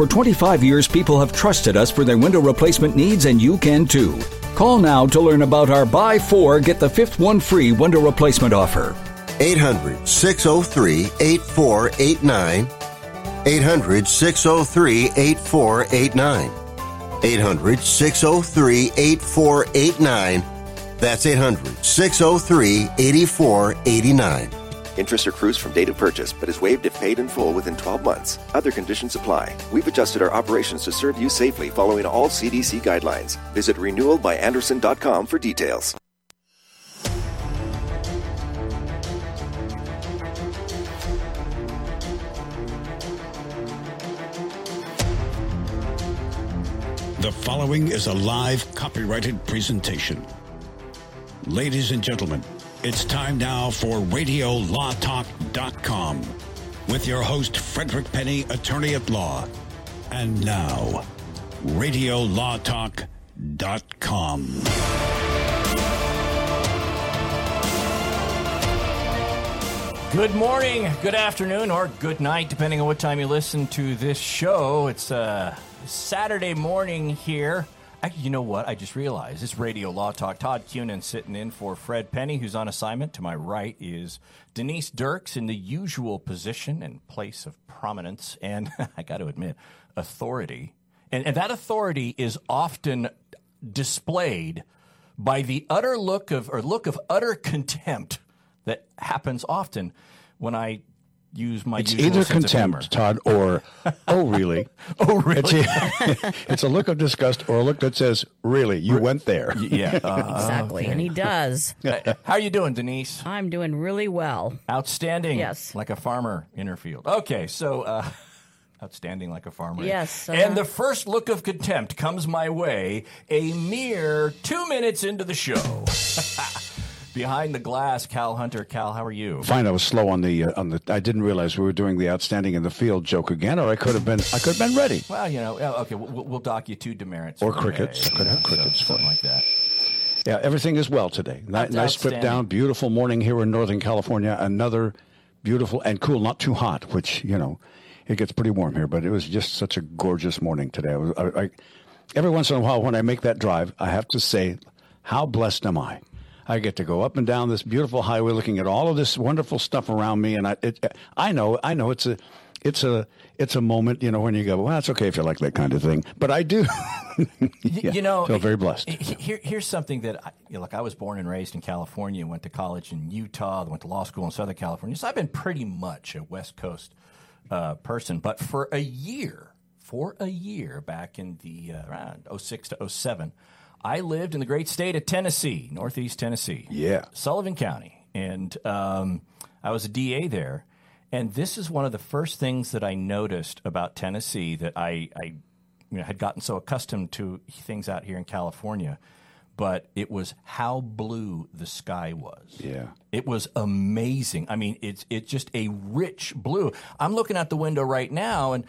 For 25 years, people have trusted us for their window replacement needs, and you can too. Call now to learn about our buy four, get the fifth one free window replacement offer. 800 603 8489. 800 603 8489. 800 603 8489. That's 800 603 8489. Interest accrues from date of purchase, but is waived if paid in full within 12 months. Other conditions apply. We've adjusted our operations to serve you safely following all CDC guidelines. Visit renewalbyandersen.com for details. The following is a live copyrighted presentation. Ladies and gentlemen, it's time now for RadioLawTalk.com with your host, Frederick Penny, attorney at law. And now, RadioLawTalk.com. Good morning, good afternoon, or good night, depending on what time you listen to this show. It's uh, Saturday morning here. Actually, you know what? I just realized it's Radio Law Talk. Todd Cunin sitting in for Fred Penny, who's on assignment. To my right is Denise Dirks in the usual position and place of prominence, and I got to admit, authority. And, and that authority is often displayed by the utter look of or look of utter contempt that happens often when I use my It's usual either sense of humor. contempt, Todd, or oh really? Oh, really? It's, a, it's a look of disgust or a look that says, "Really, you went there." Yeah. uh, Exactly, and he does. how are you doing, Denise? I'm doing really well. Outstanding. Yes. Like a farmer in her field. Okay, so uh, outstanding like a farmer. Yes, uh-huh. And the first look of contempt comes my way a mere two minutes into the show. Behind the glass, Cal Hunter. Cal, how are you? Fine, I was slow on the uh, on the. I didn't realize we were doing the outstanding in the field joke again, or I could have been. I could have been ready. Well, you know, okay, we'll, we'll dock you two demerits. Or crickets. today, Could have know, crickets for Something like that. Yeah, everything is well today. That's nice trip down. Beautiful morning here in Northern California. Another beautiful and cool, not too hot. Which you know, it gets pretty warm here, but it was just such a gorgeous morning today. I was, I, I, every once in a while, when I make that drive, I have to say, how blessed am I? I get to go up and down this beautiful highway, looking at all of this wonderful stuff around me, and I, it, I know, I know, it's a, it's a, it's a moment, you know, when you go, well, it's okay if you like that kind of thing, but I do. Yeah, you know, feel very blessed. Here, here's something that, I, you know, look, I was born and raised in California, went to college in Utah, went to law school in Southern California. So I've been pretty much a West Coast uh, person. But for a year, for a year back in the uh, around 06 to 07, I lived in the great state of Tennessee, Northeast Tennessee. Yeah. Sullivan County. And um, I was a DA there. And this is one of the first things that I noticed about Tennessee that I, I you know, had gotten so accustomed to things out here in California, but it was how blue the sky was. Yeah. It was amazing. I mean, it's it's just a rich blue. I'm looking out the window right now, and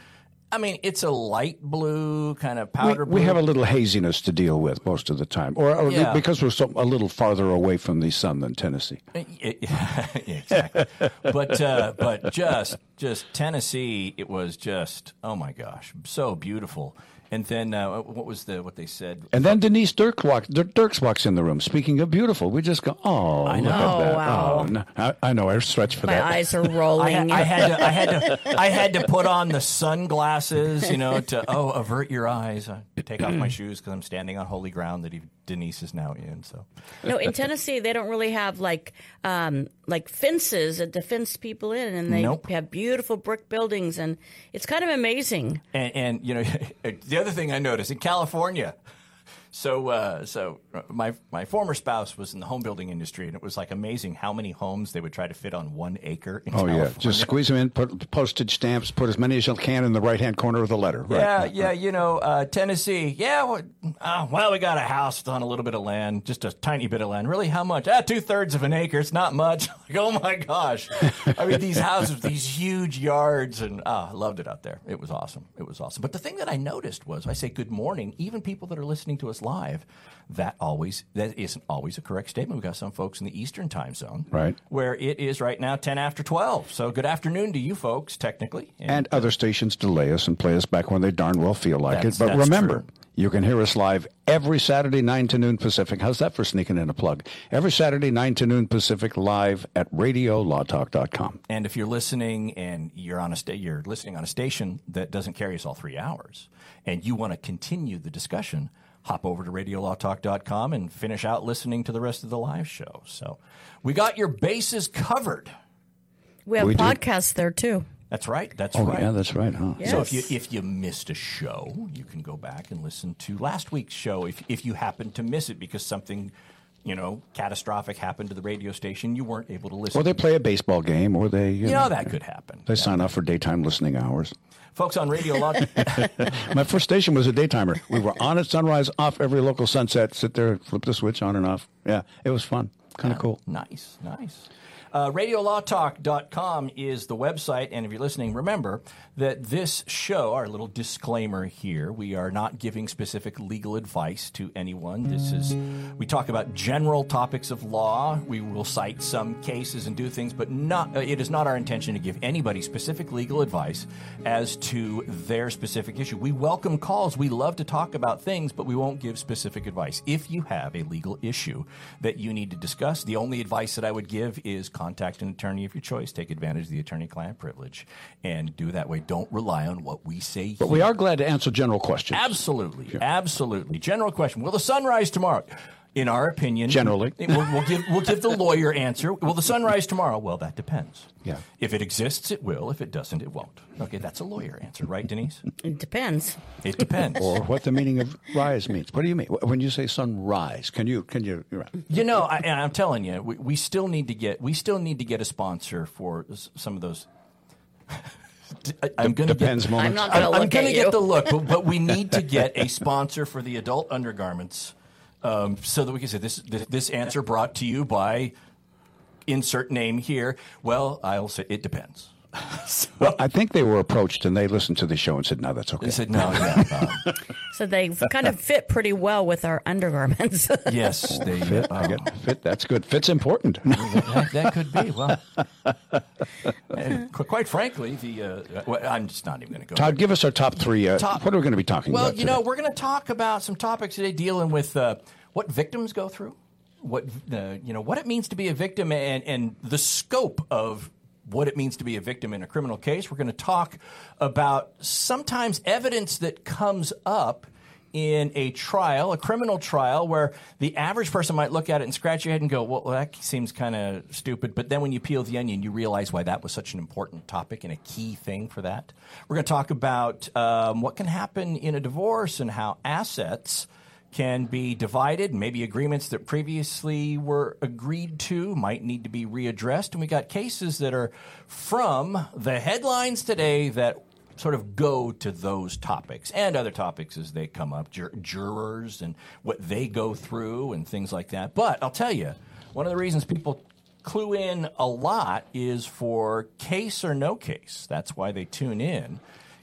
I mean, it's a light blue, kind of we, powder blue. we have a little haziness to deal with most of the time, or, or Yeah. because we're so, a little farther away from the sun than Tennessee. Yeah, exactly. but uh, but just just Tennessee, it was just oh my gosh, so beautiful. And then uh, what was the what they said? And then Denise Dirk walk, Dir- Dirks walks in the room. Speaking of beautiful, we just go, oh, look know. at that. Oh, wow. Oh, no. I, I know. I stretch for My that. My eyes are rolling. had- I had to I had to I had to put on the sunglasses, you know, to oh avert your eyes. I take off my shoes because I'm standing on holy ground that he, Denise is now in. So no, in Tennessee they don't really have like um, like fences that defence people in, and they Nope. have beautiful brick buildings, and it's kind of amazing. And, and you know, the other thing I noticed in California, So, uh, so uh, my my former spouse was in the home building industry, and it was like amazing how many homes they would try to fit on one acre. In Oh yeah, just squeeze them in, put postage stamps, put as many as you can in the right hand corner of the letter. Right. Yeah, right, yeah, you know, uh, Tennessee. Yeah, well, uh, well, we got a house on a little bit of land, just a tiny bit of land. Really, how much? Ah, two thirds of an acre. It's not much. like, oh my gosh! I mean, these houses, these huge yards, and ah, I loved it out there. It was awesome. It was awesome. But the thing that I noticed was, I say good morning. Even people that are listening to us live, that always that isn't always a correct statement. We've got some folks in the Eastern Time Zone, Right. where it is right now ten after twelve. So good afternoon to you folks, technically. And other stations delay us and play us back when they darn well feel like it. But remember, true. you can hear us live every Saturday, 9 to noon Pacific. How's that for sneaking in a plug? Every Saturday, 9 to noon Pacific, live at radiolawtalk.com. And if you're listening and you're on a sta- you're listening on a station that doesn't carry us all three hours, and you want to continue the discussion, hop over to radiolawtalk.com and finish out listening to the rest of the live show. So we got your bases covered. We have We do. podcasts there too. That's right. That's Oh, right. yeah, that's right, huh? Yeah. So if you if you missed a show, you can go back and listen to last week's show. If if you happen to miss it because something, you know, catastrophic happened to the radio station, you weren't able to listen. Or they play a baseball game, or they, you, you know that could happen. they sign up for daytime listening hours. Folks on Radio Law. My first station was a daytimer. We were on at sunrise, off every local sunset, sit there, flip the switch on and off. Yeah, it was fun. Kind of cool. Nice, nice. Uh, RadioLawTalk.com is the website, and if you're listening, remember that this show, our little disclaimer here, we are not giving specific legal advice to anyone. This is, we talk about general topics of law. We will cite some cases and do things, but not. Uh, it is not our intention to give anybody specific legal advice as to their specific issue. We welcome calls. We love to talk about things, but we won't give specific advice. If you have a legal issue that you need to discuss, the only advice that I would give is contact an attorney of your choice. Take advantage of the attorney-client privilege and do that way. Don't rely on what we say. But we are glad to answer general questions. Absolutely, absolutely. General question: Will the sun rise tomorrow? In our opinion, Generally. we'll, we'll give we'll give the lawyer answer. Will the sun rise tomorrow? Well, that depends. Yeah. If it exists, it will. If it doesn't, it won't. Okay, that's a lawyer answer, right, Denise? It depends. It depends. Or what the meaning of rise means. What do you mean when you say sunrise? Can you can you? You know, I, and I'm telling you, we, we still need to get we still need to get a sponsor for some of those. I- I'm going to Depends get, moments. I'm not going to I'm, I'm going to get the look, but, but we need to get a sponsor for the adult undergarments, um, so that we can say this, this this answer brought to you by insert name here. Well, I'll say it depends. Well, I think they were approached and they listened to the show and said, "No, that's okay." They said no, yeah, um, So they kind of fit pretty well with our undergarments. yes, they. Fit, uh, get fit. That's good. Fit's important. that, that could be. Well, and quite frankly, the uh, well, I'm just not even going to go. Todd, give us our top three. Uh, Top- what are we going to be talking Well, about? Well, you know, we're going to talk about some topics today dealing with uh, what victims go through, what uh, you know, what it means to be a victim, and and the scope of what it means to be a victim in a criminal case. We're going to talk about sometimes evidence that comes up in a trial, a criminal trial, where the average person might look at it and scratch your head and go, "Well, that seems kind of stupid." But then when you peel the onion, you realize why that was such an important topic and a key thing for that. We're going to talk about um, what can happen in a divorce and how assets can be divided. Maybe agreements that previously were agreed to might need to be readdressed. And we got cases that are from the headlines today that sort of go to those topics and other topics as they come up, jur- jurors and what they go through and things like that. But I'll tell you, one of the reasons people clue in a lot is for case or no case. That's why they tune in.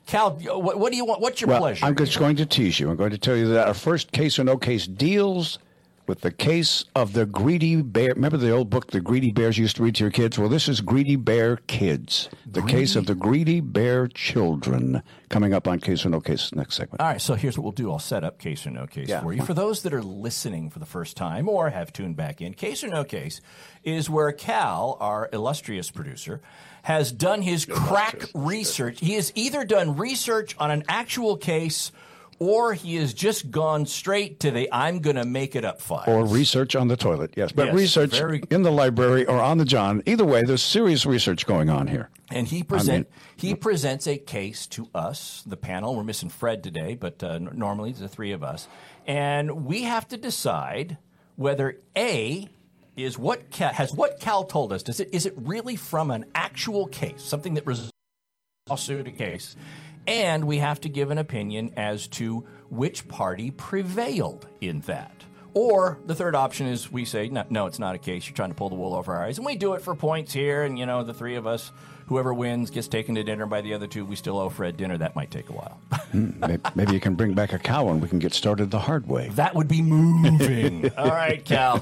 Cal, what, what do you want? What's your well, pleasure? I'm just going to tease you. I'm going to tell you that our first case or no case deals with the case of the greedy bear. Remember the old book, The Greedy Bears, you used to read to your kids? Well, this is Greedy Bear Kids, the case of the Greedy Bear Children, coming up on case or no case next segment. All right, so here's what we'll do. I'll set up case or no case Yeah. for you. For those that are listening for the first time or have tuned back in, case or no case is where Cal, our illustrious producer, has done his crack research. He has either done research on an actual case or he has just gone straight to the I'm going to make it up file. Or research on the toilet, yes. But Yes, research very- in the library or on the John. Either way, there's serious research going on here. And he present he presents a case to us, the panel. We're missing Fred today, but uh, normally it's the three of us. and we have to decide whether A is what Cal, has what Cal told us. Does it is it really from an actual case, something that resulted a lawsuit case, and we have to give an opinion as to which party prevailed in that. Or the third option is we say, no, no, it's not a case. You're trying to pull the wool over our eyes. And we do it for points here. And, you know, the three of us, whoever wins gets taken to dinner by the other two. We still owe Fred dinner. That might take a while. Maybe you can bring back a cow and we can get started the hard way. That would be moving. All right, Cal.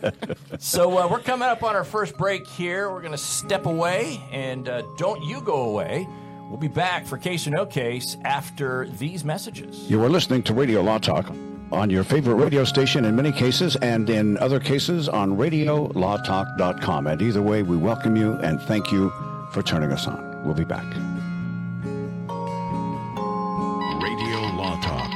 so uh, we're coming up on our first break here. We're going to step away. And uh, don't you go away. We'll be back for Case or No Case after these messages. You are listening to Radio Law Talk on your favorite radio station in many cases, and in other cases on radiolawtalk.com. And either way, we welcome you and thank you for turning us on. We'll be back. Radio Law Talk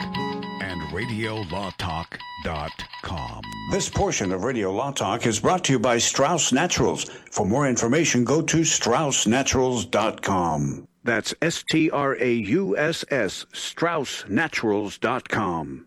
and radiolawtalk.com. This portion of Radio Law Talk is brought to you by Strauss Naturals. For more information, go to straussnaturals.com. That's S T R A U S S, straussnaturals.com.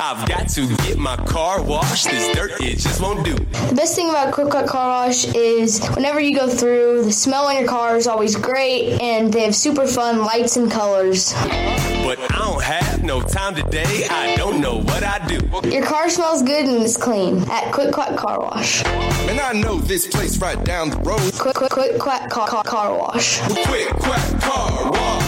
I've got to get my car washed. This dirt, it just won't do. The best thing about Quick Quack Car Wash is whenever you go through, the smell on your car is always great, and they have super fun lights and colors. But I don't have no time today. I don't know what I do. Your car smells good and it's clean at Quick Quack Car Wash. And I know this place right down the road. Quick Quick Quick Quack Car, car, car Wash. Quick Quack Car Wash.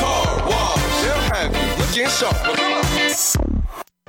have you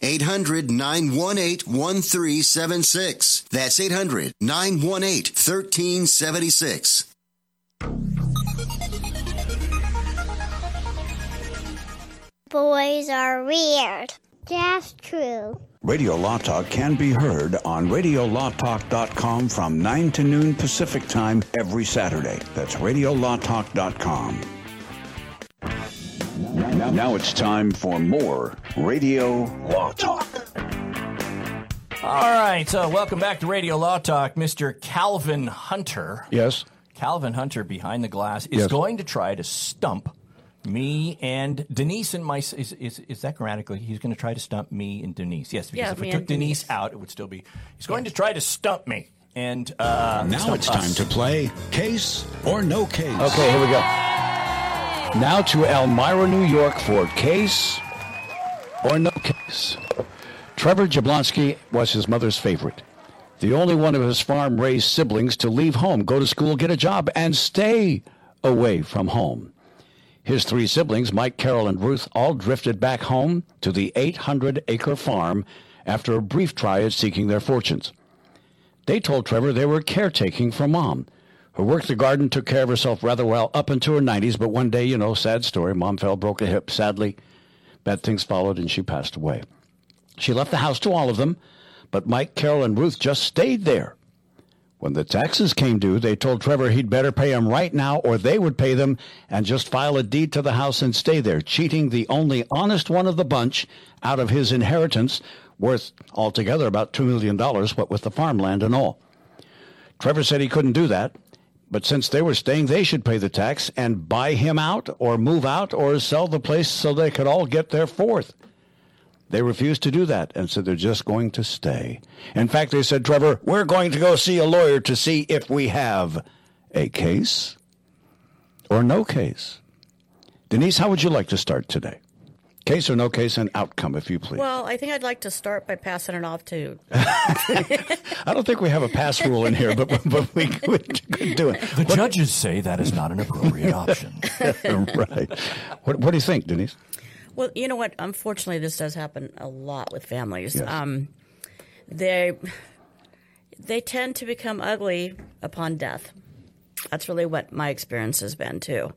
800 918 1376. That's 800 918 1376. Boys are weird. That's true. Radio Law Talk can be heard on RadioLawTalk.com from 9 to noon Pacific Time every Saturday. That's RadioLawTalk.com. Now, now it's time for more Radio Law Talk. All right, so welcome back to Radio Law Talk. Mr. Calvin Hunter. Yes. Calvin Hunter behind the glass is Yes. going to try to stump me and Denise and my. Is, is, is that grammatically? He's going to try to stump me and Denise. Yes, because Yeah, if we took and Denise. out, it would still be. He's going to try to stump me. And uh, Now stump it's time to play Case or No Case. Okay, here we go. Now to Elmira, New York for case or no case. Trevor Jablonski was his mother's favorite. The only one of his farm raised siblings to leave home, go to school, get a job, and stay away from home. His three siblings, Mike, Carol, and Ruth, all drifted back home to the 800 acre farm after a brief try at seeking their fortunes. They told Trevor they were caretaking for mom, who worked the garden, took care of herself rather well up into her 90s, but one day, you know, sad story, mom fell, broke a hip. Sadly, bad things followed, and she passed away. She left the house to all of them, but Mike, Carol, and Ruth just stayed there. When the taxes came due, they told Trevor he'd better pay them right now or they would pay them and just file a deed to the house and stay there, cheating the only honest one of the bunch out of his inheritance worth altogether about $2 million, what with the farmland and all. Trevor said he couldn't do that, but since they were staying, they should pay the tax and buy him out or move out or sell the place so they could all get their fourth. They refused to do that and said they're just going to stay. In fact, they said, Trevor, we're going to go see a lawyer to see if we have a case or no case. Denise, how would you like to start today? Case or no case and outcome, if you please. Well, I think I'd like to start by passing it off to. I don't think we have a pass rule in here, but, but we could, could do it. The judges say that is not an appropriate option. right. What, what do you think, Denise? Well, you know what? Unfortunately, this does happen a lot with families. Yes. Um, they they tend to become ugly upon death. That's really what my experience has been too.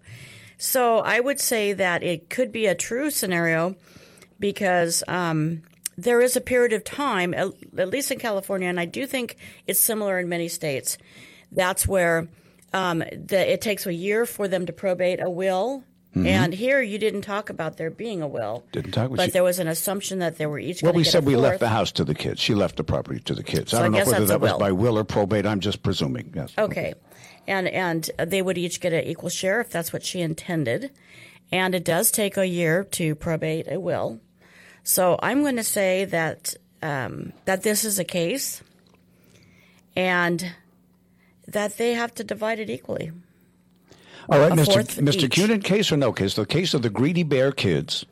So I would say that it could be a true scenario because um, there is a period of time, at, at least in California, and I do think it's similar in many states. That's where um, the, it takes a year for them to probate a will. Mhm. And here you didn't talk about there being a will, Didn't talk. but she- there was an assumption that they were each. well, we get said we left the house to the kids. She left the property to the kids. So I I don't know whether that was by will or probate. I'm just presuming. Yes. Okay. And and they would each get an equal share if that's what she intended. And it does take a year to probate a will. So I'm going to say that um, that this is a case, and that they have to divide it equally. All right, Mr. fourth Mr. each. Cunin, case or no case? The case of the greedy bear kids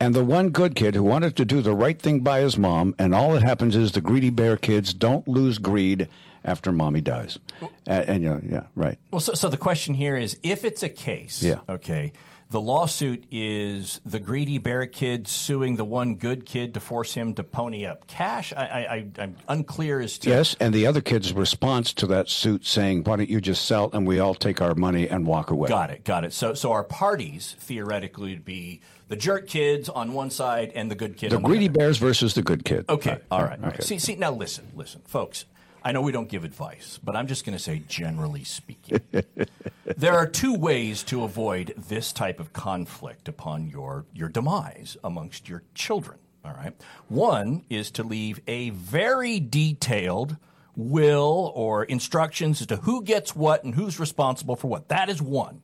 and the one good kid who wanted to do the right thing by his mom, and all that happens is the greedy bear kids don't lose greed after mommy dies. And, and you know, yeah, right. Well, so, so the question here is if it's a case, Yeah. okay, the lawsuit is the greedy bear kid suing the one good kid to force him to pony up cash. I, I'm unclear as to. Yes, and the other kid's response to that suit saying, "Why don't you just sell and we all take our money and walk away?" Got it, got it. So, so our parties theoretically would be the jerk kids on one side and the good kid The on the greedy bears versus the good kid. Okay, all right. all right. okay. See, see, now listen, listen, folks. I know we don't give advice, but I'm just going to say, generally speaking, there are two ways to avoid this type of conflict upon your your demise amongst your children. All right. One is to leave a very detailed will or instructions as to who gets what and who's responsible for what. That is one.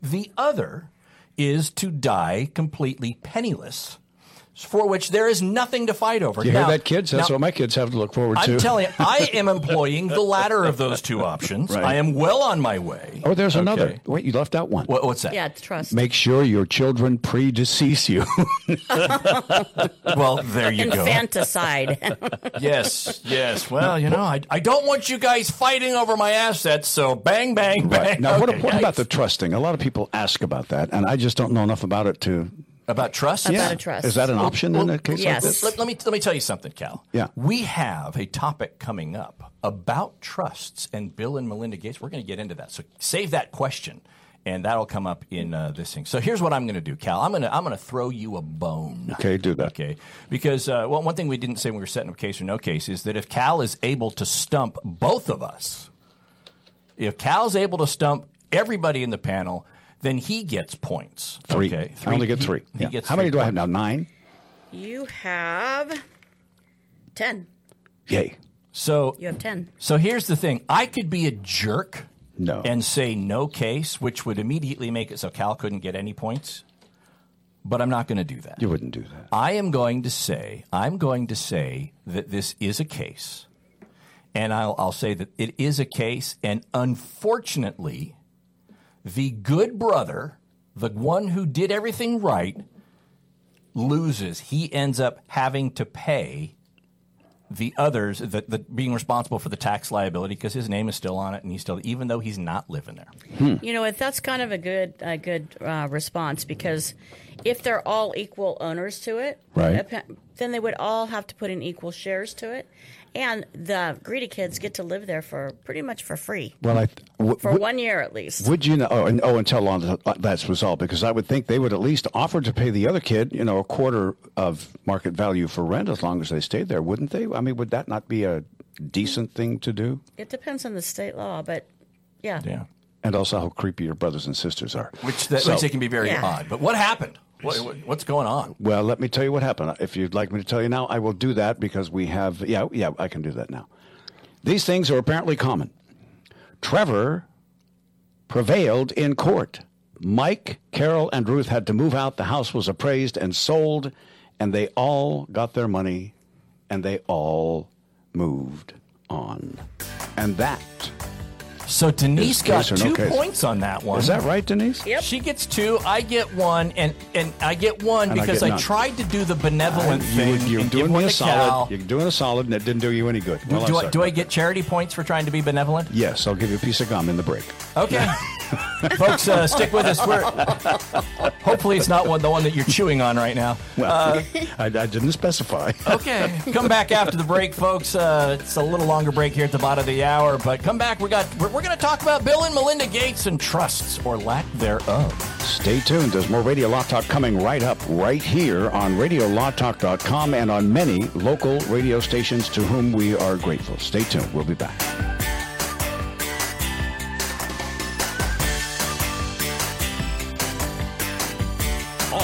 The other is to die completely penniless for which there is nothing to fight over. You Now- hear that, kids? That's now, what my kids have to look forward to. I'm telling you, I am employing the latter of those two options. Right. I am well on my way. Oh, there's Okay. another. Wait, you left out one. What, what's that? Yeah, it's trust. Make sure your children predecease you. well, there you go. Infanticide. yes, yes. Well, you know, I, I don't want you guys fighting over my assets, so bang, bang, bang. Right. Now, what, what about the trusting? A lot of people ask about that, and I just don't know enough about it to. About trust? Yeah. Is that an option in a case like this? Let, let me let me tell you something, Cal. Yeah. We have a topic coming up about trusts and Bill and Melinda Gates. We're going to get into that. So save that question, and that'll come up in uh, this thing. So here's what I'm going to do, Cal. I'm going to I'm going to throw you a bone. Okay, do that. Okay, because uh, well, one thing we didn't say when we were setting up case or no case is that if Cal is able to stump both of us, if Cal's able to stump everybody in the panel, then he gets points. Three. Okay, I only get He- three. He Yeah. gets How many three do I have now? Nine? you have 10. Yay. So You have 10. So here's the thing: I could be a jerk, no, and say no case, which would immediately make it so Cal couldn't get any points. But I'm not going to do that. You wouldn't do that. I am going to say I'm going to say that this is a case, and I'll, I'll say that it is a case, and unfortunately, the good brother, the one who did everything right, loses. He ends up having to pay the others, the, the being responsible for the tax liability because his name is still on it, and he's still, even though he's not living there. You know what? That's kind of a good a good uh, response because if they're all equal owners to it, Right. then they would all have to put in equal shares to it, and the greedy kids get to live there for pretty much for free Well, I w- for w- one year at least. Would you know? Oh, and, oh, until on uh, that's resolved, because I would think they would at least offer to pay the other kid, you know, a quarter of market value for rent as long as they stayed there, wouldn't they? I mean, would that not be a decent thing to do? It depends on the state law, but yeah. Yeah. And also how creepy your brothers and sisters are. Which, that, So- which it can be very Yeah. odd. But what happened? What, what- what's going on? Well, let me tell you what happened. If you'd like me to tell you now, I will do that because we have. Yeah, yeah, I can do that now. These things are apparently common. Trevor prevailed in court. Mike, Carol, and Ruth had to move out. The house was appraised and sold, and they all got their money, and they all moved on. And that. So Denise Is got case or no two points on that one. Is that right, Denise? Yep. She gets two. I get one, and and I get one And I because get I, tried to do the benevolent You, thing. would- you're and give doing one me a to Cal. solid. You're doing a solid, and it didn't do you any good. Well, do I'm I, do I get charity points for trying to be benevolent? Yes, I'll give you a piece of gum in the break. Okay. Folks, uh, stick with us. We're, hopefully, it's not one the one that you're chewing on right now. Well, Uh, I, I didn't specify. okay, come back after the break, folks. Uh, it's a little longer break here at the bottom of the hour, but come back. We got we're, we're going to talk about Bill and Melinda Gates and trusts or lack thereof. Stay tuned. There's more Radio Law Talk coming right up, right here on RadioLawTalk.com and on many local radio stations to whom we are grateful. Stay tuned. We'll be back.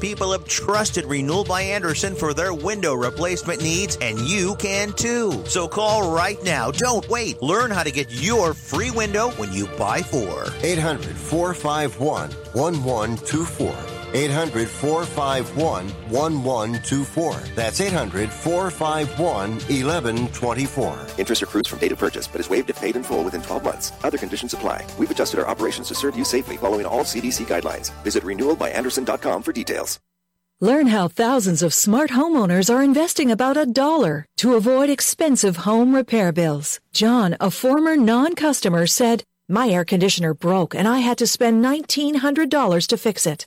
people have trusted Renewal by Andersen for their window replacement needs, and you can too. So call right now. Don't wait. Learn how to get your free window when you buy four. 800 451 1124. 800 451 1124. That's 800 451 1124. Interest accrues from date of purchase, but is waived if paid in full within 12 months. Other conditions apply. We've adjusted our operations to serve you safely following all CDC guidelines. Visit renewalbyandersen.com for details. Learn how thousands of smart homeowners are investing about a dollar to avoid expensive home repair bills. John, a former non-customer, said, My air conditioner broke and I had to spend $1,900 to fix it.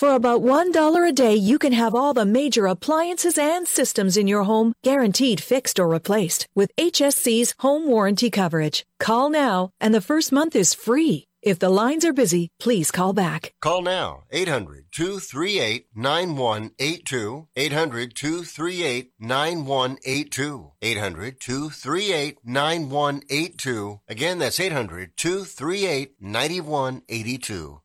For about $1 a day, you can have all the major appliances and systems in your home guaranteed fixed or replaced with HSC's home warranty coverage. Call now, and the first month is free. If the lines are busy, please call back. Call now 800 238 9182. 800 238 9182. 800 238 9182. Again, that's 800 238 9182.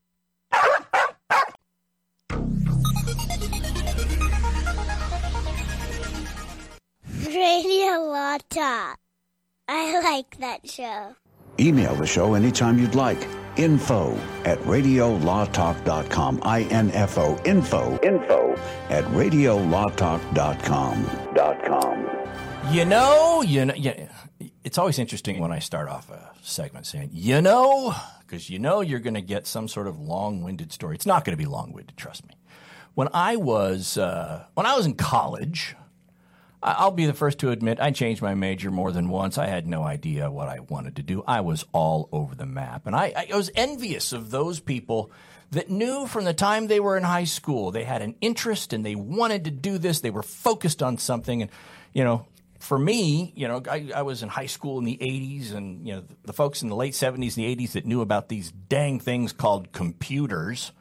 Radio Law Talk. I like that show. Email the show anytime you'd like. Info at radiolawtalk.com. I-N-F-O, info, info at radiolawtalk.com. Dot com. You know, you know, yeah, it's always interesting when I start off a segment saying, you know, because you know you're going to get some sort of long-winded story. It's not going to be long-winded, trust me. When I was uh, when I was in college, I'll be the first to admit I changed my major more than once. I had no idea what I wanted to do. I was all over the map, and I, I was envious of those people that knew from the time they were in high school they had an interest and they wanted to do this. They were focused on something, and you know, for me, you know, I, I was in high school in the 80s, and, you know, the folks in the late 70s and the 80s that knew about these dang things called computers,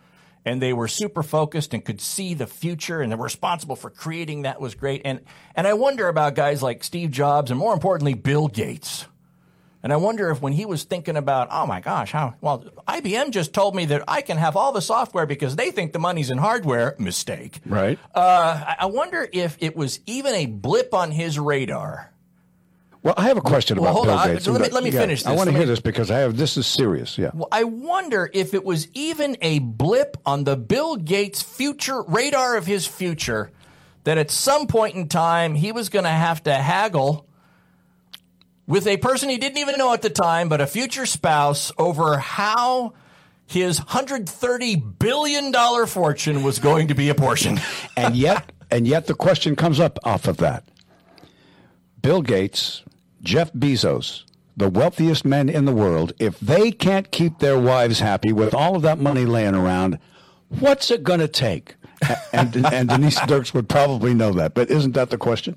and they were super focused and could see the future, and they were responsible for creating that was great. And, and I wonder about guys like Steve Jobs, and more importantly, Bill Gates. And I wonder if when he was thinking about, oh my gosh, how, well, IBM just told me that I can have all the software because they think the money's in hardware. Mistake. Right. Uh, I- wonder if it was even a blip on his radar. Well, I have a question Well, about Bill. Gates. Let me- let me Yeah, finish I want to hear this because I have this is serious. Yeah. Well, I wonder if it was even a blip on the Bill Gates future radar of his future that at some point in time he was going to have to haggle with a person he didn't even know at the time, but a future spouse over how his $130 billion fortune was going to be apportioned. and yet, and yet, the question comes up off of that. Bill Gates, Jeff Bezos, the wealthiest men in the world, if they can't keep their wives happy with all of that money laying around, what's it going to take? And, and Denise Dirks would probably know that, but isn't that the question?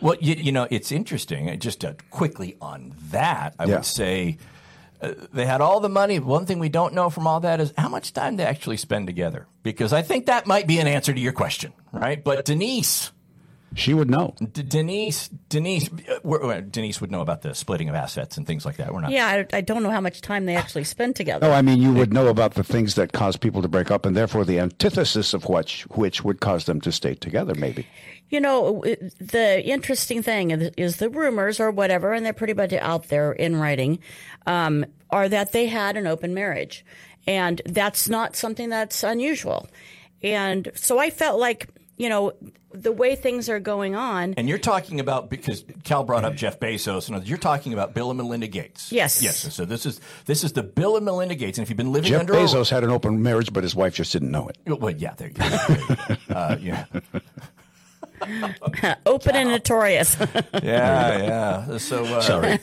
Well, you, you know, it's interesting. uh, Just uh, quickly on that, I Yeah. would say uh, they had all the money. One thing we don't know from all that is how much time they actually spend together. Because I think that might be an answer to your question, right? But Denise. She would know. D- Denise, Denise, uh, we're- Denise would know about the splitting of assets and things like that. We're not. Yeah, I, I don't know how much time they actually spend together. No, I mean you would know about the things that cause people to break up, and therefore the antithesis of which which would cause them to stay together. Maybe. You know, the interesting thing is the rumors or whatever, and they're pretty much out there in writing, um, are that they had an open marriage. And that's not something that's unusual. And so I felt like, you know, the way things are going on. And you're talking about because Cal brought up Jeff Bezos and others. You're talking about Bill and Melinda Gates. Yes. Yes. So this is this is the Bill and Melinda Gates. And if you've been living Jeff under Bezos had an open marriage, but his wife just didn't know it. well, yeah, there you go. There you go. uh, yeah. open and notorious. yeah, yeah. So uh, Sorry.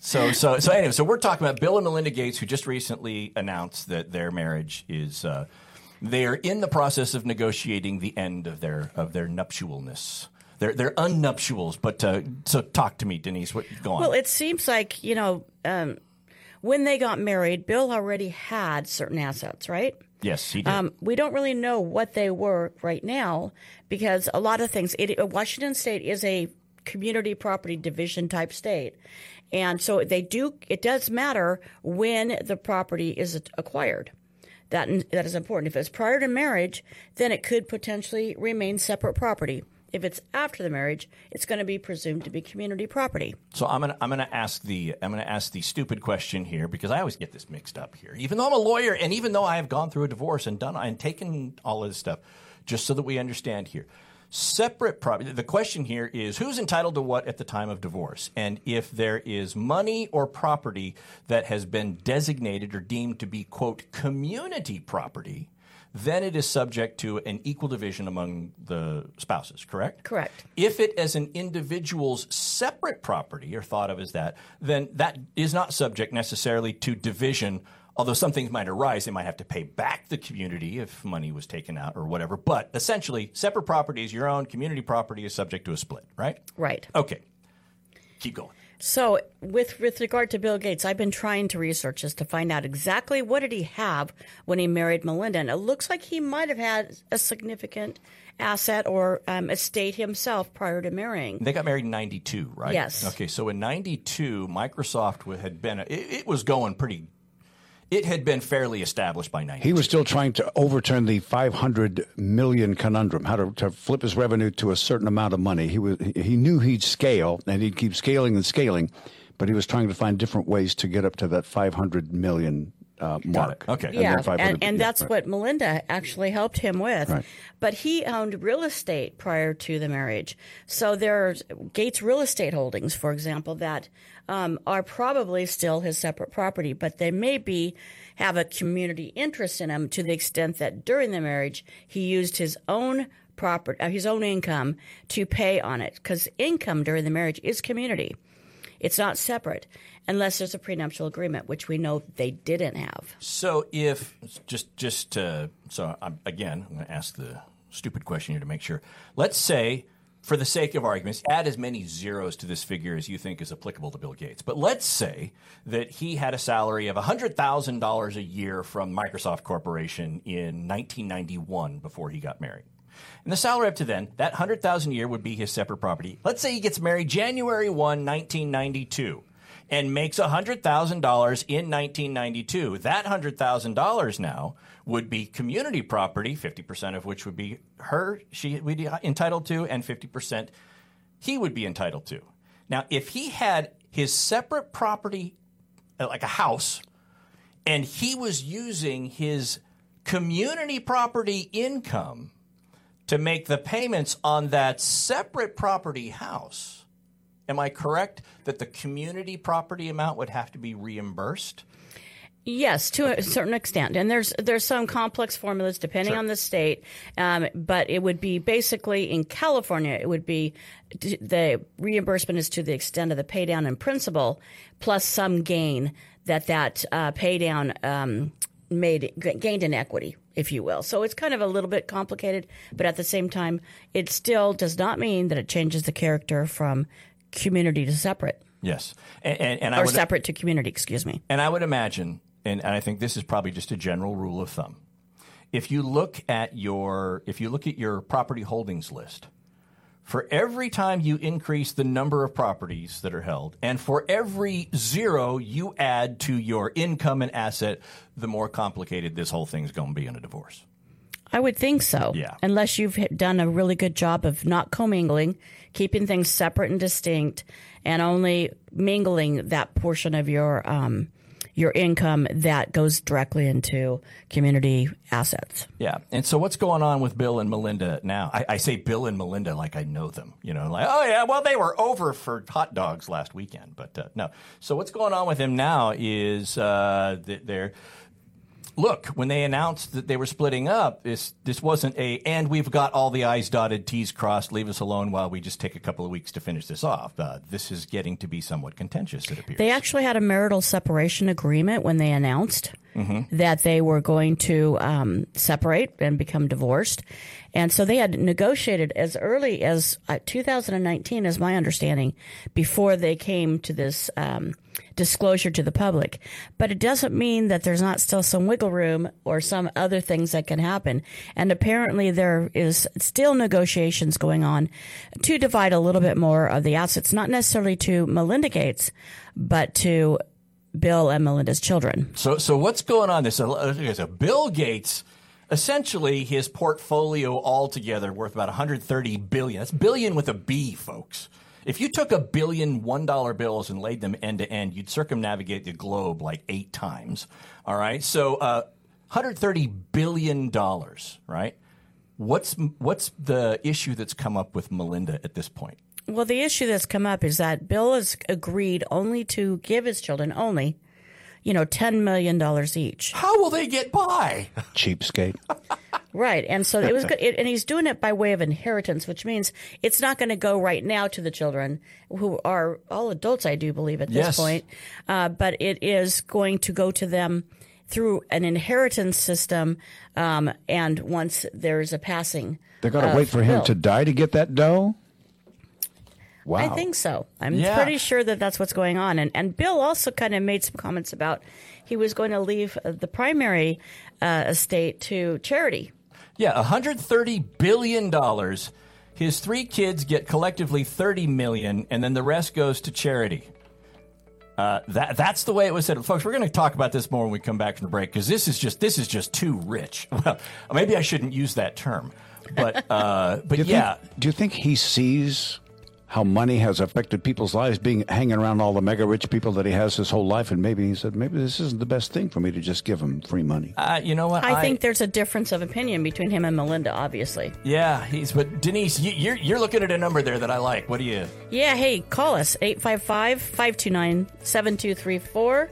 So so so anyway, so we're talking about Bill and Melinda Gates, who just recently announced that their marriage is. Uh, they are in the process of negotiating the end of their of their nuptialness. They're they're unnuptials. But uh, so talk to me, Denise. What go on? Well, it seems like, you know, um, when they got married, Bill already had certain assets, right? yes, he did. Um, we don't really know what they were right now because a lot of things. It, Washington State is a community property division type state, and so they do. It does matter when the property is acquired. That that is important. If it's prior to marriage, then it could potentially remain separate property. If it's after the marriage, it's going to be presumed to be community property. So I'm gonna I'm gonna ask the I'm gonna ask the stupid question here because I always get this mixed up here. Even though I'm a lawyer and even though I have gone through a divorce and done and taken all of this stuff, just so that we understand here. Separate property. The question here is who's entitled to what at the time of divorce, and if there is money or property that has been designated or deemed to be quote community property, then it is subject to an equal division among the spouses, correct? Correct. If it as an individual's separate property or thought of as that, then that is not subject necessarily to division. Although some things might arise, they might have to pay back the community if money was taken out or whatever. But essentially, separate property is your own, community property is subject to a split, right? Right. Okay. Keep going. So, with with regard to Bill Gates, I've been trying to research this to find out exactly what did he have when he married Melinda, and it looks like he might have had a significant asset or um, estate himself prior to marrying. They got married in 92, right? Yes. Okay, so in 92, Microsoft had been, it, it was going pretty, it had been fairly established by 92. He was still trying to overturn the 500 million conundrum, how to, to flip his revenue to a certain amount of money. He was he knew he'd scale and he'd keep scaling and scaling, but he was trying to find different ways to get up to that 500 million uh, mark. Okay. And yeah, then 500 and, and yeah, that's right. what Melinda actually helped him with. Right. But he owned real estate prior to the marriage. So there's Gates real estate holdings, for example, that um, are probably still his separate property, but they may be have a community interest in them to the extent that during the marriage he used his own property, uh, his own income to pay on it, because income during the marriage is community. It's not separate unless there's a prenuptial agreement, which we know they didn't have. So if, just, just so I'm, again, I'm going to ask the stupid question here to make sure. Let's say, for the sake of arguments, add as many zeros to this figure as you think is applicable to Bill Gates. But let's say that he had a salary of $100,000 a year from Microsoft Corporation in 1991 before he got married. And the salary up to then, that 100000 a year would be his separate property. Let's say he gets married January 1, 1992 and makes $100,000 in 1992. That $100,000 now would be community property, 50% of which would be her, she would be entitled to, and 50% he would be entitled to. Now, if he had his separate property, uh, like a house, and he was using his community property income to make the payments on that separate property house, am I correct that the community property amount would have to be reimbursed? Yes, to a certain extent, and there's there's some complex formulas depending Sure. on the state, um, but it would be basically in California, it would be the reimbursement is to the extent of the pay down in principal plus some gain that that uh, pay down um, made gained in equity, if you will. So it's kind of a little bit complicated, but at the same time, it still does not mean that it changes the character from community to separate Yes, and, and, and I or would, separate to community. Excuse me. And I would imagine, and, and I think this is probably just a general rule of thumb. If you look at your if you look at your property holdings list, for every time you increase the number of properties that are held, and for every zero you add to your income and asset, the more complicated this whole thing's going to be in a divorce. I would think so. Yeah. Unless you've done a really good job of not commingling, keeping things separate and distinct, and only mingling that portion of your um, your income that goes directly into community assets. Yeah. And so what's going on with Bill and Melinda now? I, I say Bill and Melinda like I know them, you know, like, oh, yeah, well, they were over for hot dogs last weekend. But uh, no. So what's going on with them now is uh, that they're. Look, when they announced that they were splitting up, this this wasn't a and we've got all the I's dotted, T's crossed, leave us alone while we just take a couple of weeks to finish this off. Uh, this is getting to be somewhat contentious, it appears. They actually had a marital separation agreement when they announced Mhm. that they were going to um, separate and become divorced. And so they had negotiated as early as uh, 2019, is my understanding, before they came to this um, disclosure to the public. But it doesn't mean that there's not still some wiggle room or some other things that can happen. And apparently there is still negotiations going on to divide a little bit more of the assets, not necessarily to Melinda Gates, but to Bill and Melinda's children. So, so what's going on? This uh, so Bill Gates, essentially, his portfolio altogether worth about 130 billion. That's billion with a B, folks. If you took a billion one dollar bills and laid them end to end, you'd circumnavigate the globe like eight times. All right, so uh, 130 billion dollars. Right? What's what's the issue that's come up with Melinda at this point? Well, the issue that's come up is that Bill has agreed only to give his children only, you know, $10 million each. How will they get by? Cheapskate. Right, and so it was good, it, and he's doing it by way of inheritance, which means it's not going to go right now to the children who are all adults, I do believe at this Yes. point, uh, but it is going to go to them through an inheritance system, um, and once there's a passing, they're going to wait for him will. to die to get that dough. Wow. I think so. I'm Yeah. pretty sure that that's what's going on. And and Bill also kind of made some comments about he was going to leave uh, the primary uh, estate to charity. Yeah, 130 billion dollars. His three kids get collectively 30 million, and then the rest goes to charity. Uh, that that's the way it was said, folks. We're going to talk about this more when we come back from the break because this is just this is just too rich. Well, maybe I shouldn't use that term, but uh, but do yeah, Think, do you think he sees how money has affected people's lives, being hanging around all the mega rich people that he has his whole life, and maybe he said, maybe this isn't the best thing for me to just give him free money. uh, you know what? I, think there's a difference of opinion between him and Melinda, obviously. yeah, he's. But Denise, you, you're you're looking at a number there that I like. What do you? Yeah, hey, call us 855 529 7234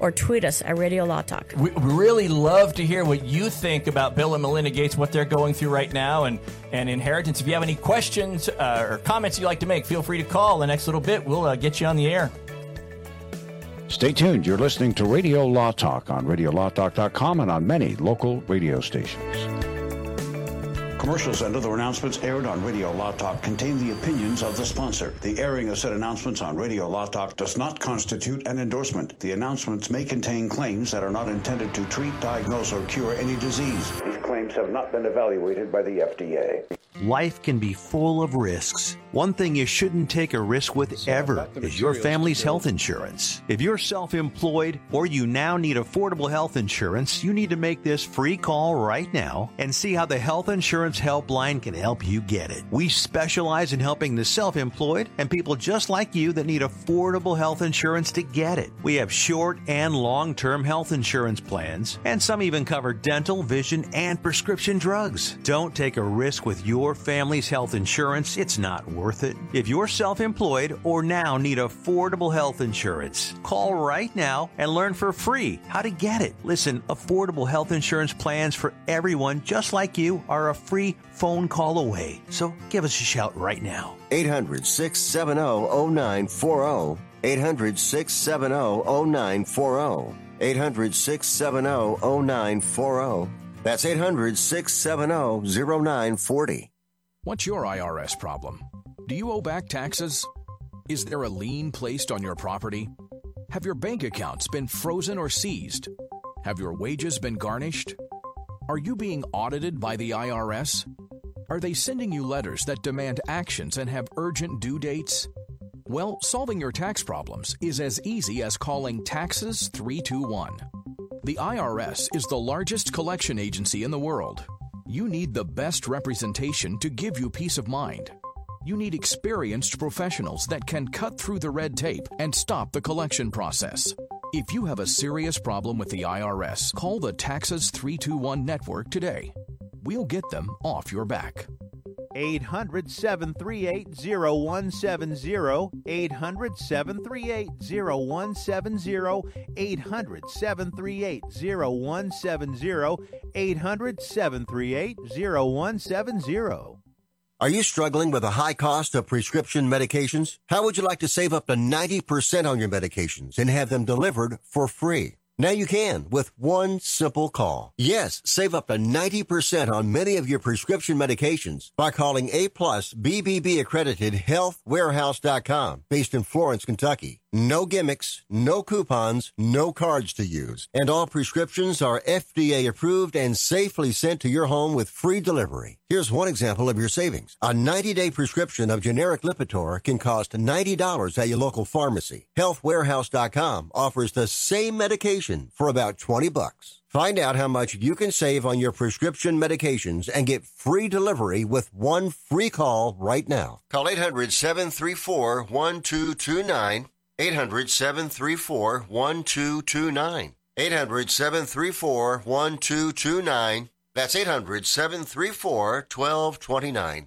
or tweet us at Radio Law Talk. We we really love to hear what you think about Bill and Melinda Gates, what they're going through right now, and, and inheritance. If you have any questions uh, or comments you'd like to make, feel free to call. The next little bit, we'll uh, get you on the air. Stay tuned. You're listening to Radio Law Talk on RadioLawTalk.com and on many local radio stations. Commercials and other announcements aired on Radio Law Talk contain the opinions of the sponsor. The airing of said announcements on Radio Law Talk does not constitute an endorsement. The announcements may contain claims that are not intended to treat, diagnose, or cure any disease. These claims have not been evaluated by the FDA. Life can be full of risks. One thing you shouldn't take a risk with ever is your family's health insurance. If you're self employed or you now need affordable health insurance, you need to make this free call right now and see how the Health Insurance Helpline can help you get it. We specialize in helping the self employed and people just like you that need affordable health insurance to get it. We have short and long term health insurance plans, and some even cover dental, vision, and prescription drugs. Don't take a risk with your family's health insurance, it's not worth it. If you're self employed or now need affordable health insurance, call right now and learn for free how to get it. Listen, affordable health insurance plans for everyone just like you are a free phone call away. So give us a shout right now. 800 670 0940. 800 670 0940. 800 670 0940. That's 800 670 0940. What's your IRS problem? Do you owe back taxes? Is there a lien placed on your property? Have your bank accounts been frozen or seized? Have your wages been garnished? Are you being audited by the IRS? Are they sending you letters that demand actions and have urgent due dates? Well, solving your tax problems is as easy as calling Taxes 321. The IRS is the largest collection agency in the world. You need the best representation to give you peace of mind. You need experienced professionals that can cut through the red tape and stop the collection process. If you have a serious problem with the IRS, call the Taxes 321 network today. We'll get them off your back. 800 738 0170. 800 738 0170. 800 738 0170. 800 738 0170. Are you struggling with a high cost of prescription medications? How would you like to save up to 90% on your medications and have them delivered for free? Now you can with one simple call. Yes, save up to 90% on many of your prescription medications by calling A plus BBB accredited healthwarehouse.com based in Florence, Kentucky. No gimmicks, no coupons, no cards to use. And all prescriptions are FDA approved and safely sent to your home with free delivery. Here's one example of your savings. A 90-day prescription of generic Lipitor can cost $90 at your local pharmacy. Healthwarehouse.com offers the same medication for about 20 bucks. Find out how much you can save on your prescription medications and get free delivery with one free call right now. Call 800-734-1229. 800-734-1229. 800-734-1229. That's 800-734-1229.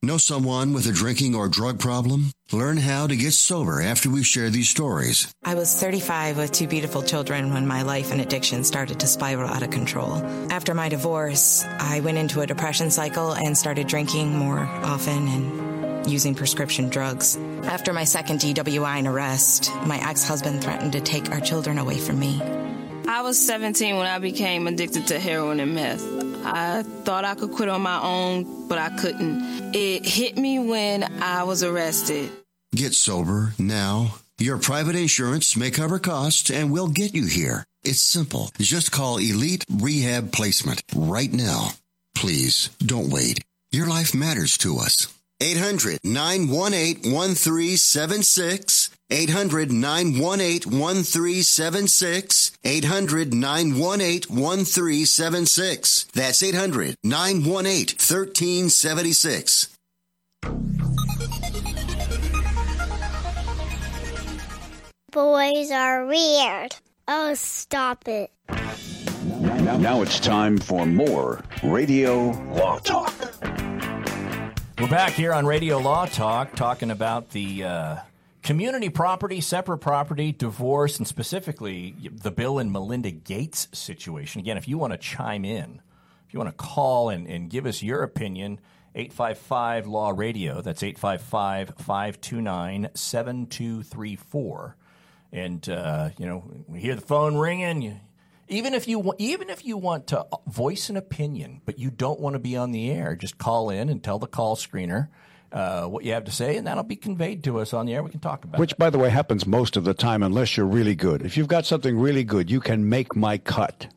Know someone with a drinking or drug problem? Learn how to get sober after we share these stories. I was 35 with two beautiful children when my life and addiction started to spiral out of control. After my divorce, I went into a depression cycle and started drinking more often and using prescription drugs. After my second DWI and arrest, my ex husband threatened to take our children away from me. I was 17 when I became addicted to heroin and meth. I thought I could quit on my own, but I couldn't. It hit me when I was arrested. Get sober now. Your private insurance may cover costs and we'll get you here. It's simple. Just call Elite Rehab Placement right now. Please don't wait. Your life matters to us. 800 918 1376. 800 918 1376. 800 918 1376. That's 800 918 1376. Boys are weird. Oh, stop it. Now, now it's time for more Radio Law Talk. We're back here on Radio Law Talk talking about the uh, community property, separate property, divorce, and specifically the Bill and Melinda Gates situation. Again, if you want to chime in, if you want to call and, and give us your opinion, 855 Law Radio. That's 855 529 7234. And, uh, you know, we hear the phone ringing. You, even if you even if you want to voice an opinion, but you don't want to be on the air, just call in and tell the call screener uh, what you have to say, and that'll be conveyed to us on the air. We can talk about Which, it. by the way, happens most of the time unless you're really good. If you've got something really good, you can make my cut.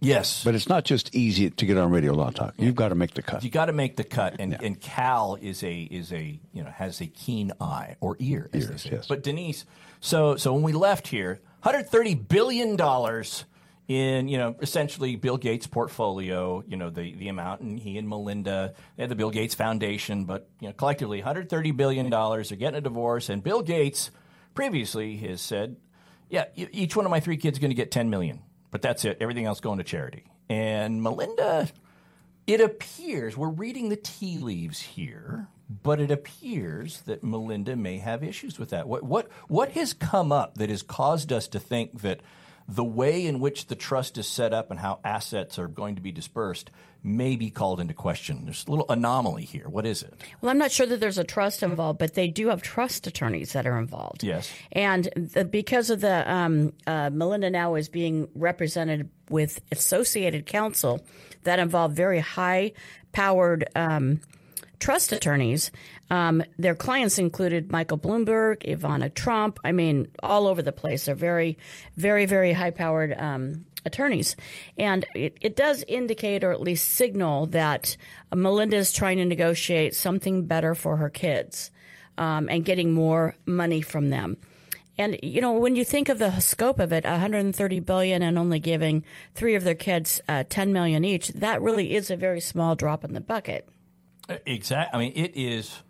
Yes. But it's not just easy to get on Radio Law Talk. You've got to make the cut. You got to make the cut, and, and Cal is a is a you know has a keen eye or ear, as they say. yes. But Denise, so so when we left here, 130 billion dollars in you know essentially Bill Gates' portfolio, you know the the amount, and he and Melinda they had the Bill Gates Foundation, but you know collectively 130 billion dollars. They're getting a divorce, and Bill Gates previously has said, yeah, each one of my three kids going to get 10 million, but that's it. Everything else going to charity. And Melinda it appears we're reading the tea leaves here, but it appears that Melinda may have issues with that. What what what has come up that has caused us to think that the way in which the trust is set up and how assets are going to be dispersed may be called into question. There's a little anomaly here. What is it? Well, I'm not sure that there's a trust involved, but they do have trust attorneys that are involved. Yes. And the, because of the um, uh, Melinda now is being represented with associated counsel that involve very high powered um, trust attorneys. Um, their clients included Michael Bloomberg, Ivana Trump. I mean, all over the place. They're very, very, very high powered um, attorneys. And it, it does indicate or at least signal that Melinda is trying to negotiate something better for her kids um, and getting more money from them. And you know, when you think of the scope of it, 130 billion and only giving three of their kids uh, 10 million each, that really is a very small drop in the bucket. Exactly. I mean, it is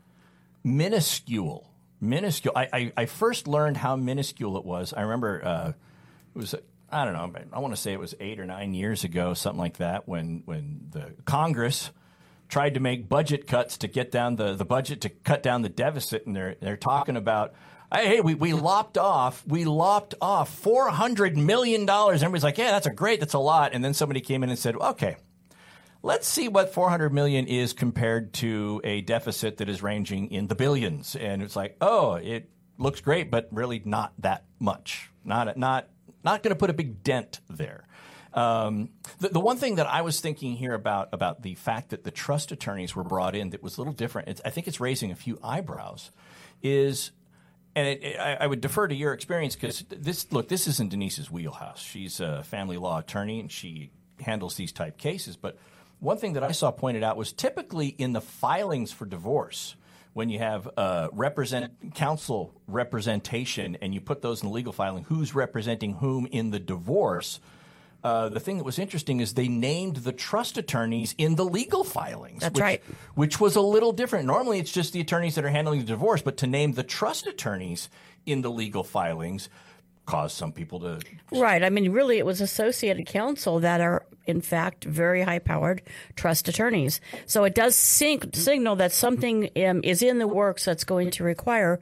minuscule. Minuscule. I, I, I first learned how minuscule it was. I remember uh, it was I don't know. I want to say it was eight or nine years ago, something like that, when when the Congress tried to make budget cuts to get down the, the budget to cut down the deficit, and they're they're talking about. Hey, we, we lopped off we lopped off four hundred million dollars. Everybody's like, yeah, that's a great, that's a lot. And then somebody came in and said, okay, let's see what 400 million is compared to a deficit that is ranging in the billions. And it's like oh it looks great but really not that much. Not not not going to put a big dent there. Um, the, the one thing that I was thinking here about about the fact that the trust attorneys were brought in that was a little different, it's, I think it's raising a few eyebrows, is and it, it, I, I would defer to your experience because this look this isn't Denise's wheelhouse. She's a family law attorney and she handles these type cases, but one thing that I saw pointed out was typically in the filings for divorce, when you have uh, represent counsel representation and you put those in the legal filing, who's representing whom in the divorce. Uh, the thing that was interesting is they named the trust attorneys in the legal filings. That's which, right. Which was a little different. Normally, it's just the attorneys that are handling the divorce, but to name the trust attorneys in the legal filings caused some people to Right. I mean, really, it was associated counsel that are in fact, very high powered trust attorneys. So it does sink, signal that something um, is in the works that's going to require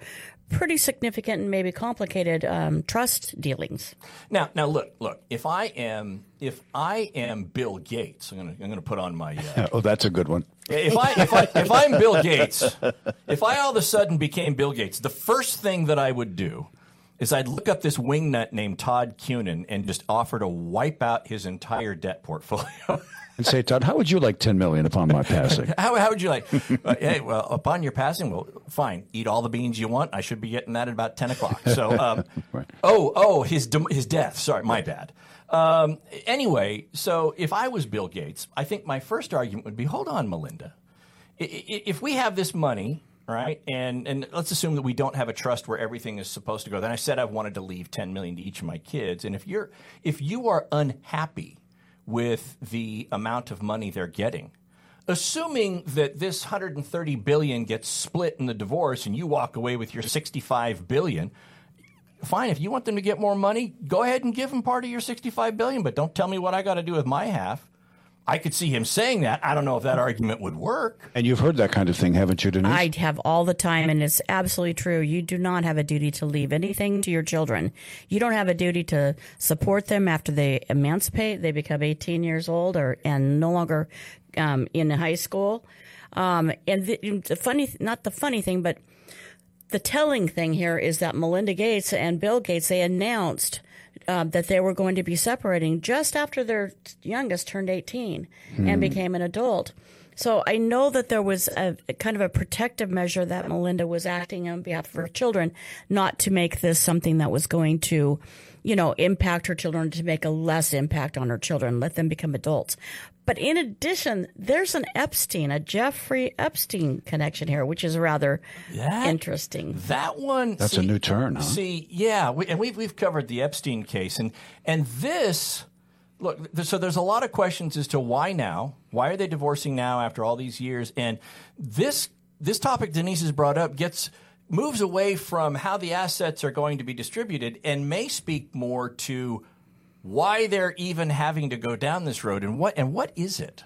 pretty significant and maybe complicated um, trust dealings. Now, now look, look. If I am, if I am Bill Gates, I'm going to, I'm going to put on my. Uh, oh, that's a good one. if I, if I, if I'm Bill Gates, if I all of a sudden became Bill Gates, the first thing that I would do is I'd look up this wingnut named Todd Cunin and just offer to wipe out his entire debt portfolio. and say, Todd, how would you like ten million upon my passing? how, how would you like? uh, hey, well, upon your passing, well, fine. Eat all the beans you want. I should be getting that at about ten o'clock. So, um, right. oh, oh, his his death. Sorry, my bad. Um, anyway, so if I was Bill Gates, I think my first argument would be, hold on, Melinda. If we have this money right? And and let's assume that we don't have a trust where everything is supposed to go. Then I said I wanted to leave 10 million to each of my kids. And if you're if you are unhappy with the amount of money they're getting, assuming that this 130 billion gets split in the divorce and you walk away with your 65 billion, fine. If you want them to get more money, go ahead and give them part of your 65 billion, but don't tell me what I got to do with my half. I could see him saying that. I don't know if that argument would work. And you've heard that kind of thing, haven't you, Denise? I have all the time, and it's absolutely true. You do not have a duty to leave anything to your children. You don't have a duty to support them after they emancipate, they become 18 years old, or and no longer um, in high school. Um, and the, the funny, not the funny thing, but the telling thing here is that Melinda Gates and Bill Gates they announced uh, that they were going to be separating just after their youngest turned 18 hmm. and became an adult. So I know that there was a, a, kind of a protective measure that Melinda was acting on behalf of her children, not to make this something that was going to, you know, impact her children, to make a less impact on her children, let them become adults. But in addition, there's an Epstein, a Jeffrey Epstein connection here, which is rather that, interesting. That one. That's see, a new turn, huh? See, yeah, we, and we've we've covered the Epstein case, and and this. Look, so there's a lot of questions as to why now. Why are they divorcing now after all these years? And this this topic Denise has brought up gets moves away from how the assets are going to be distributed and may speak more to why they're even having to go down this road and what and what is it?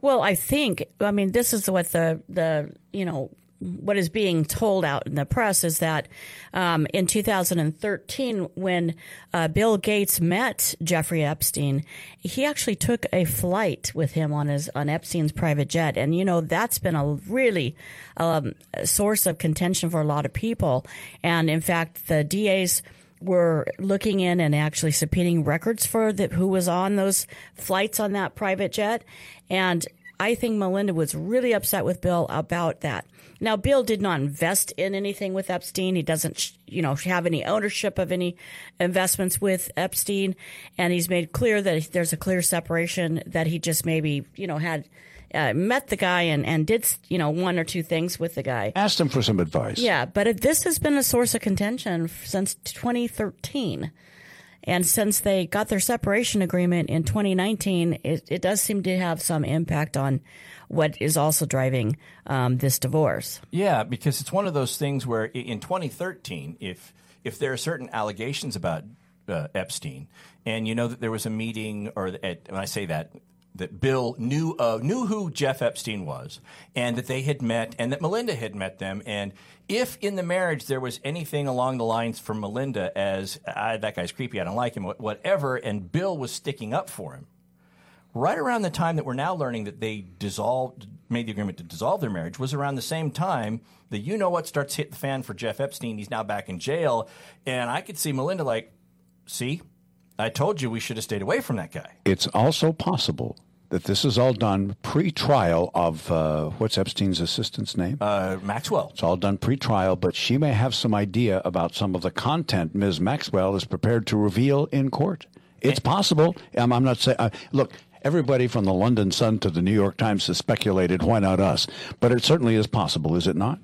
Well, I think I mean this is what the the you know what is being told out in the press is that um, in 2013, when uh, Bill Gates met Jeffrey Epstein, he actually took a flight with him on his on Epstein's private jet, and you know that's been a really um, source of contention for a lot of people. And in fact, the DA's were looking in and actually subpoenaing records for the, who was on those flights on that private jet. And I think Melinda was really upset with Bill about that. Now, Bill did not invest in anything with Epstein. He doesn't, you know, have any ownership of any investments with Epstein. And he's made clear that there's a clear separation that he just maybe, you know, had uh, met the guy and, and did you know one or two things with the guy. Asked him for some advice. Yeah, but it, this has been a source of contention since 2013. And since they got their separation agreement in 2019, it, it does seem to have some impact on what is also driving um, this divorce. Yeah, because it's one of those things where in 2013, if if there are certain allegations about uh, Epstein, and you know that there was a meeting, or at, when I say that, that Bill knew knew who Jeff Epstein was, and that they had met, and that Melinda had met them. And if in the marriage there was anything along the lines for Melinda as ah, that guy's creepy, I don't like him, whatever, and Bill was sticking up for him, right around the time that we're now learning that they dissolved, made the agreement to dissolve their marriage, was around the same time that you know what starts hit the fan for Jeff Epstein. He's now back in jail, and I could see Melinda like, see. I told you we should have stayed away from that guy. It's also possible that this is all done pre-trial of uh, what's Epstein's assistant's name? Uh, Maxwell. It's all done pre-trial, but she may have some idea about some of the content Ms. Maxwell is prepared to reveal in court. It's possible. I'm, I'm not saying. Uh, look, everybody from the London Sun to the New York Times has speculated. Why not us? But it certainly is possible, is it not?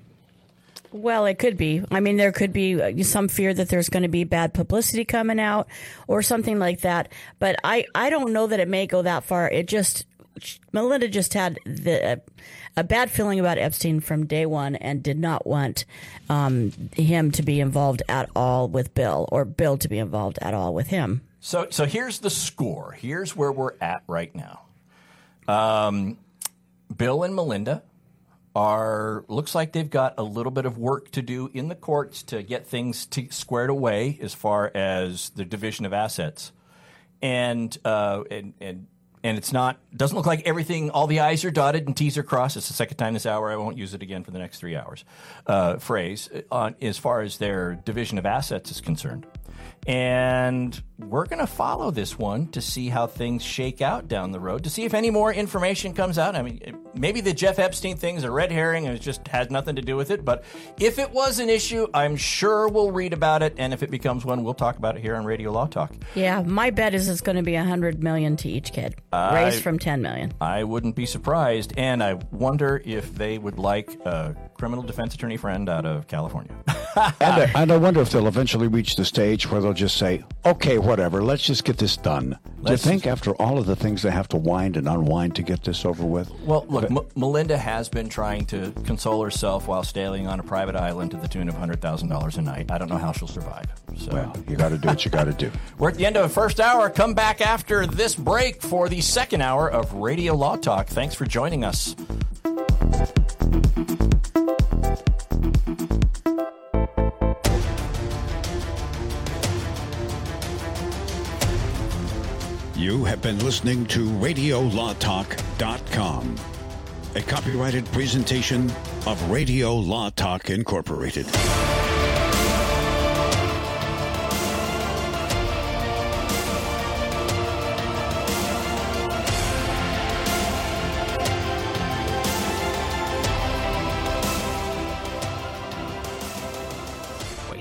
Well, it could be. I mean, there could be uh, some fear that there's going to be bad publicity coming out or something like that. But I, I don't know that it may go that far. It just, Melinda just had the, a bad feeling about Epstein from day one and did not want um, him to be involved at all with Bill or Bill to be involved at all with him. So, so here's the score. Here's where we're at right now. Um, Bill and Melinda are looks like they've got a little bit of work to do in the courts to get things to, squared away as far as the division of assets, and uh, and and and it's not doesn't look like everything all the i's are dotted and t's are crossed. It's the second time this hour. I won't use it again for the next three hours. Uh, phrase on as far as their division of assets is concerned and we're going to follow this one to see how things shake out down the road to see if any more information comes out. I mean maybe the jeff epstein thing is a red herring and it just has nothing to do with it but if it was an issue i'm sure we'll read about it. And if it becomes one we'll talk about it here on radio law talk. Yeah, my bet is it's going to be a hundred million to each kid, I- raised from ten million. I wouldn't be surprised, and I wonder if they would like a criminal defense attorney friend out of California. and, I, and I wonder if they'll eventually reach the stage where they'll just say, "Okay, whatever, let's just get this done." Do you think after all of the things they have to wind and unwind to get this over with? Well, look, M- Melinda has been trying to console herself while staying on a private island to the tune of hundred thousand dollars a night. I don't know how she'll survive. So. Well, you got to do what you got to do. We're at the end of the first hour. Come back after this break for the second hour of Radio Law Talk. Thanks for joining us. You have been listening to RadioLawTalk.com, a copyrighted presentation of Radio Law Talk Incorporated.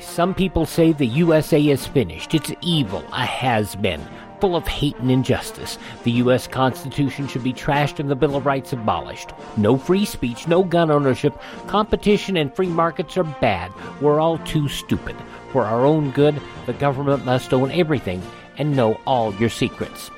Some people say the USA is finished. It's evil, a has been, full of hate and injustice. The U.S. Constitution should be trashed and the Bill of Rights abolished. No free speech, no gun ownership. Competition and free markets are bad. We're all too stupid. For our own good, the government must own everything and know all your secrets.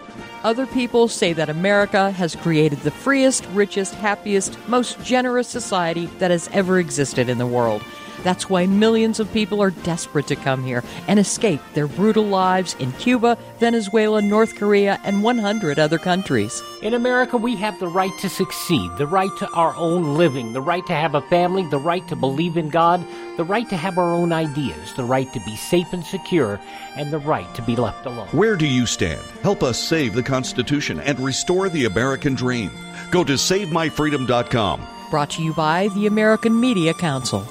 Other people say that America has created the freest, richest, happiest, most generous society that has ever existed in the world. That's why millions of people are desperate to come here and escape their brutal lives in Cuba, Venezuela, North Korea, and 100 other countries. In America, we have the right to succeed, the right to our own living, the right to have a family, the right to believe in God, the right to have our own ideas, the right to be safe and secure, and the right to be left alone. Where do you stand? Help us save the Constitution and restore the American dream. Go to SaveMyFreedom.com. Brought to you by the American Media Council.